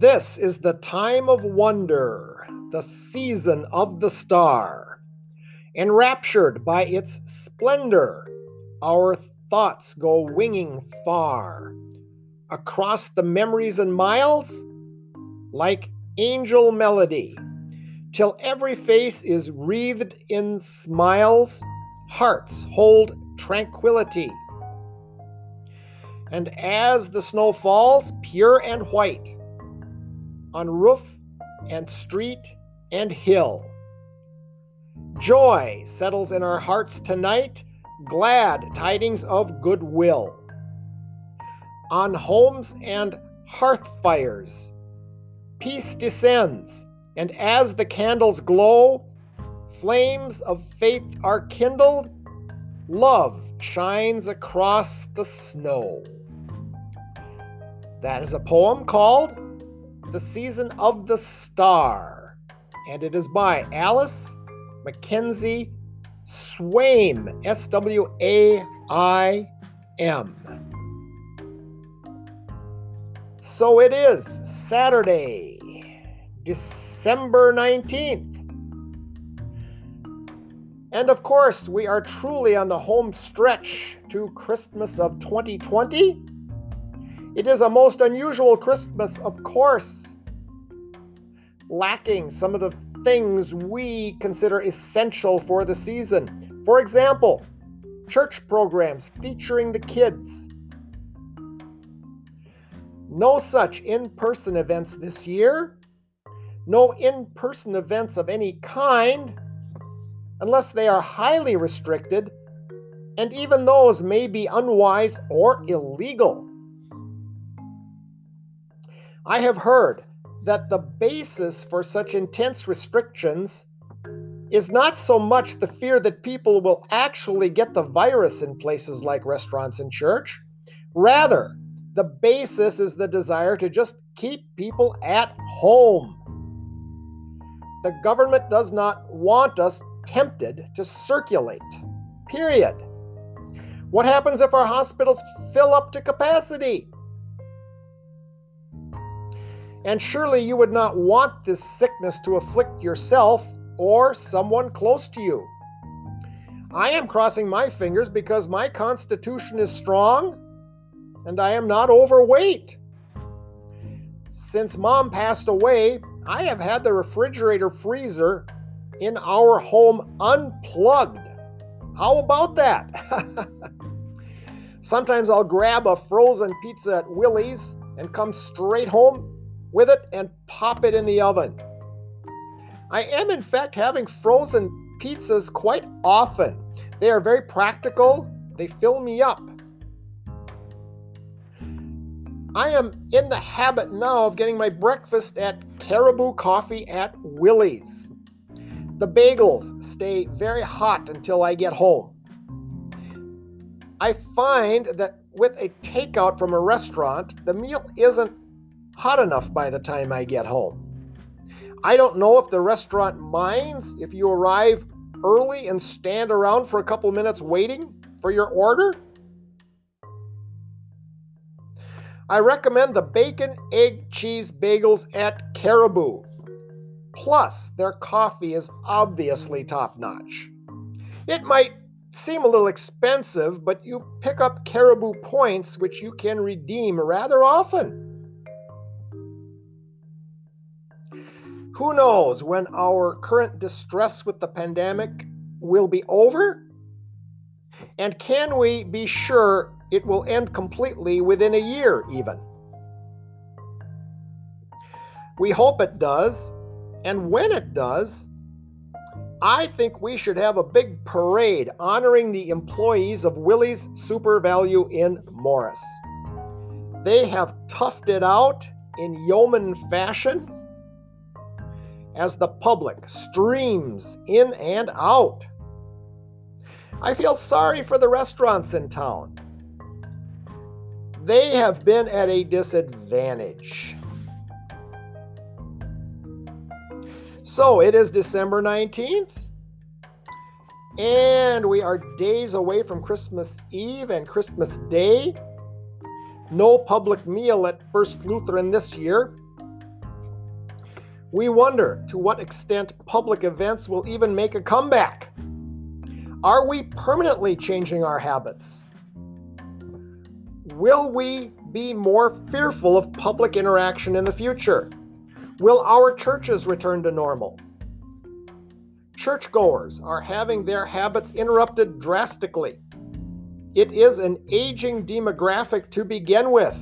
This is the time of wonder, the season of the star. Enraptured by its splendor, our thoughts go winging far across the memories and miles like angel melody till every face is wreathed in smiles, hearts hold tranquility. And as the snow falls, pure and white, on roof and street and hill, joy settles in our hearts tonight, glad tidings of goodwill. On homes and hearth fires, peace descends and as the candles glow, flames of faith are kindled, love shines across the snow. That is a poem called The Season of the Star, and it is by Alice Mackenzie Swaim, S W A I M. So it is Saturday, December. December 19th. And of course, we are truly on the home stretch to Christmas of 2020. It is a most unusual Christmas, of course, lacking some of the things we consider essential for the season. For example, church programs featuring the kids. No such in person events this year no in person events of any kind unless they are highly restricted, and even those may be unwise or illegal. I have heard that the basis for such intense restrictions is not so much the fear that people will actually get the virus in places like restaurants and church. Rather, the basis is the desire to just keep people at home. The government does not want us tempted to circulate. Period. What happens if our hospitals fill up to capacity? And surely you would not want this sickness to afflict yourself or someone close to you. I am crossing my fingers because my constitution is strong and I am not overweight. Since mom passed away, I have had the refrigerator freezer in our home unplugged. How about that? Sometimes I'll grab a frozen pizza at Willie's and come straight home with it and pop it in the oven. I am, in fact, having frozen pizzas quite often. They are very practical, they fill me up. I am in the habit now of getting my breakfast at Caribou Coffee at Willie's. The bagels stay very hot until I get home. I find that with a takeout from a restaurant, the meal isn't hot enough by the time I get home. I don't know if the restaurant minds if you arrive early and stand around for a couple minutes waiting for your order. I recommend the bacon, egg, cheese bagels at Caribou. Plus, their coffee is obviously top notch. It might seem a little expensive, but you pick up Caribou points which you can redeem rather often. Who knows when our current distress with the pandemic will be over? And can we be sure it will end completely within a year, even. We hope it does, and when it does, I think we should have a big parade honoring the employees of Willie's Super Valu in Morris. They have toughed it out in yeoman fashion as the public streams in and out. I feel sorry for the restaurants in town they have been at a disadvantage. So it is December 19th, and we are days away from Christmas Eve and Christmas Day. No public meal at First Lutheran this year. We wonder to what extent public events will even make a comeback. Are we permanently changing our habits? Will we be more fearful of public interaction in the future? Will our churches return to normal? Churchgoers are having their habits interrupted drastically. It is an aging demographic to begin with.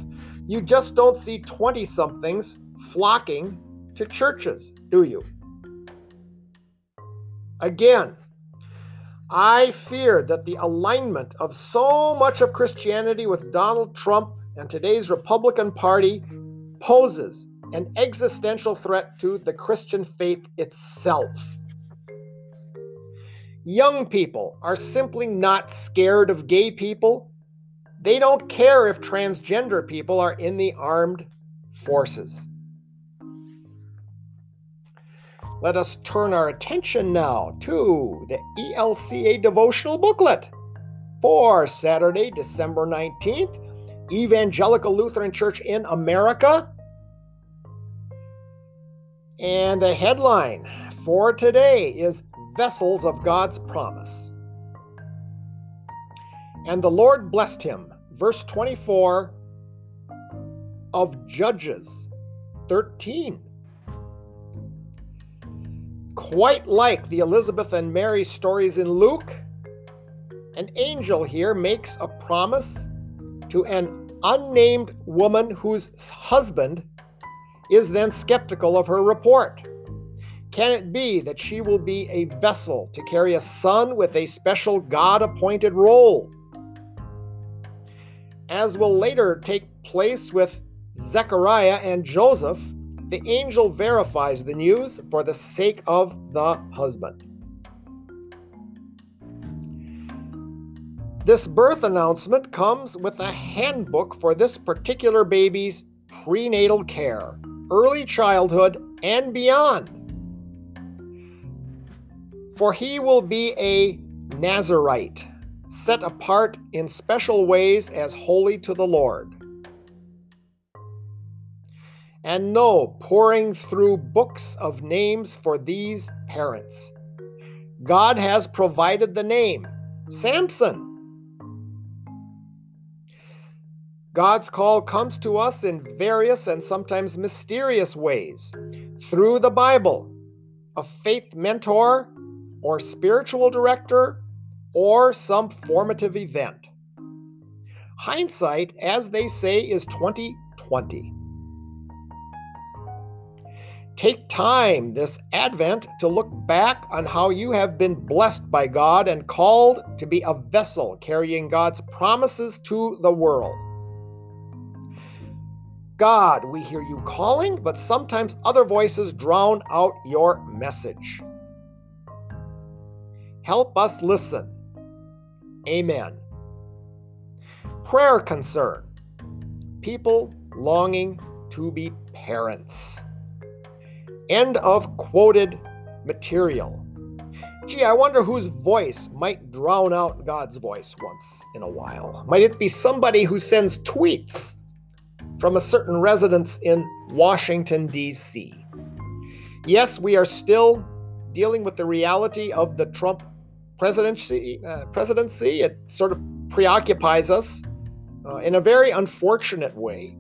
You just don't see 20 somethings flocking to churches, do you? Again, I fear that the alignment of so much of Christianity with Donald Trump and today's Republican Party poses an existential threat to the Christian faith itself. Young people are simply not scared of gay people. They don't care if transgender people are in the armed forces. Let us turn our attention now to the ELCA devotional booklet for Saturday, December 19th, Evangelical Lutheran Church in America. And the headline for today is Vessels of God's Promise. And the Lord blessed him. Verse 24 of Judges 13 quite like the Elizabeth and Mary stories in Luke, an angel here makes a promise to an unnamed woman whose husband is then skeptical of her report. Can it be that she will be a vessel to carry a son with a special God appointed role? As will later take place with Zechariah and Joseph, the angel verifies the news for the sake of the husband. This birth announcement comes with a handbook for this particular baby's prenatal care, early childhood, and beyond. For he will be a Nazarite, set apart in special ways as holy to the Lord. And no pouring through books of names for these parents. God has provided the name Samson. God's call comes to us in various and sometimes mysterious ways through the Bible, a faith mentor, or spiritual director, or some formative event. Hindsight, as they say, is 2020. Take time this Advent to look back on how you have been blessed by God and called to be a vessel carrying God's promises to the world. God, we hear you calling, but sometimes other voices drown out your message. Help us listen. Amen. Prayer concern people longing to be parents. End of quoted material. Gee, I wonder whose voice might drown out God's voice once in a while. Might it be somebody who sends tweets from a certain residence in Washington, D.C.? Yes, we are still dealing with the reality of the Trump presidency. Uh, presidency. It sort of preoccupies us uh, in a very unfortunate way.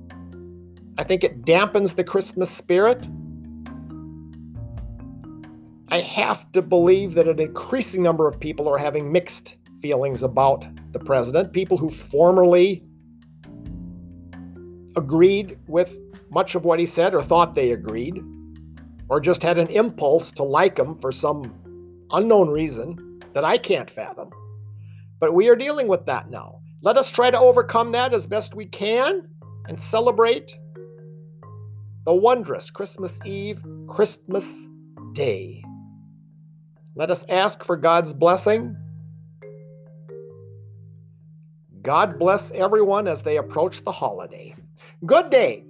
I think it dampens the Christmas spirit. I have to believe that an increasing number of people are having mixed feelings about the president. People who formerly agreed with much of what he said or thought they agreed, or just had an impulse to like him for some unknown reason that I can't fathom. But we are dealing with that now. Let us try to overcome that as best we can and celebrate the wondrous Christmas Eve, Christmas Day. Let us ask for God's blessing. God bless everyone as they approach the holiday. Good day.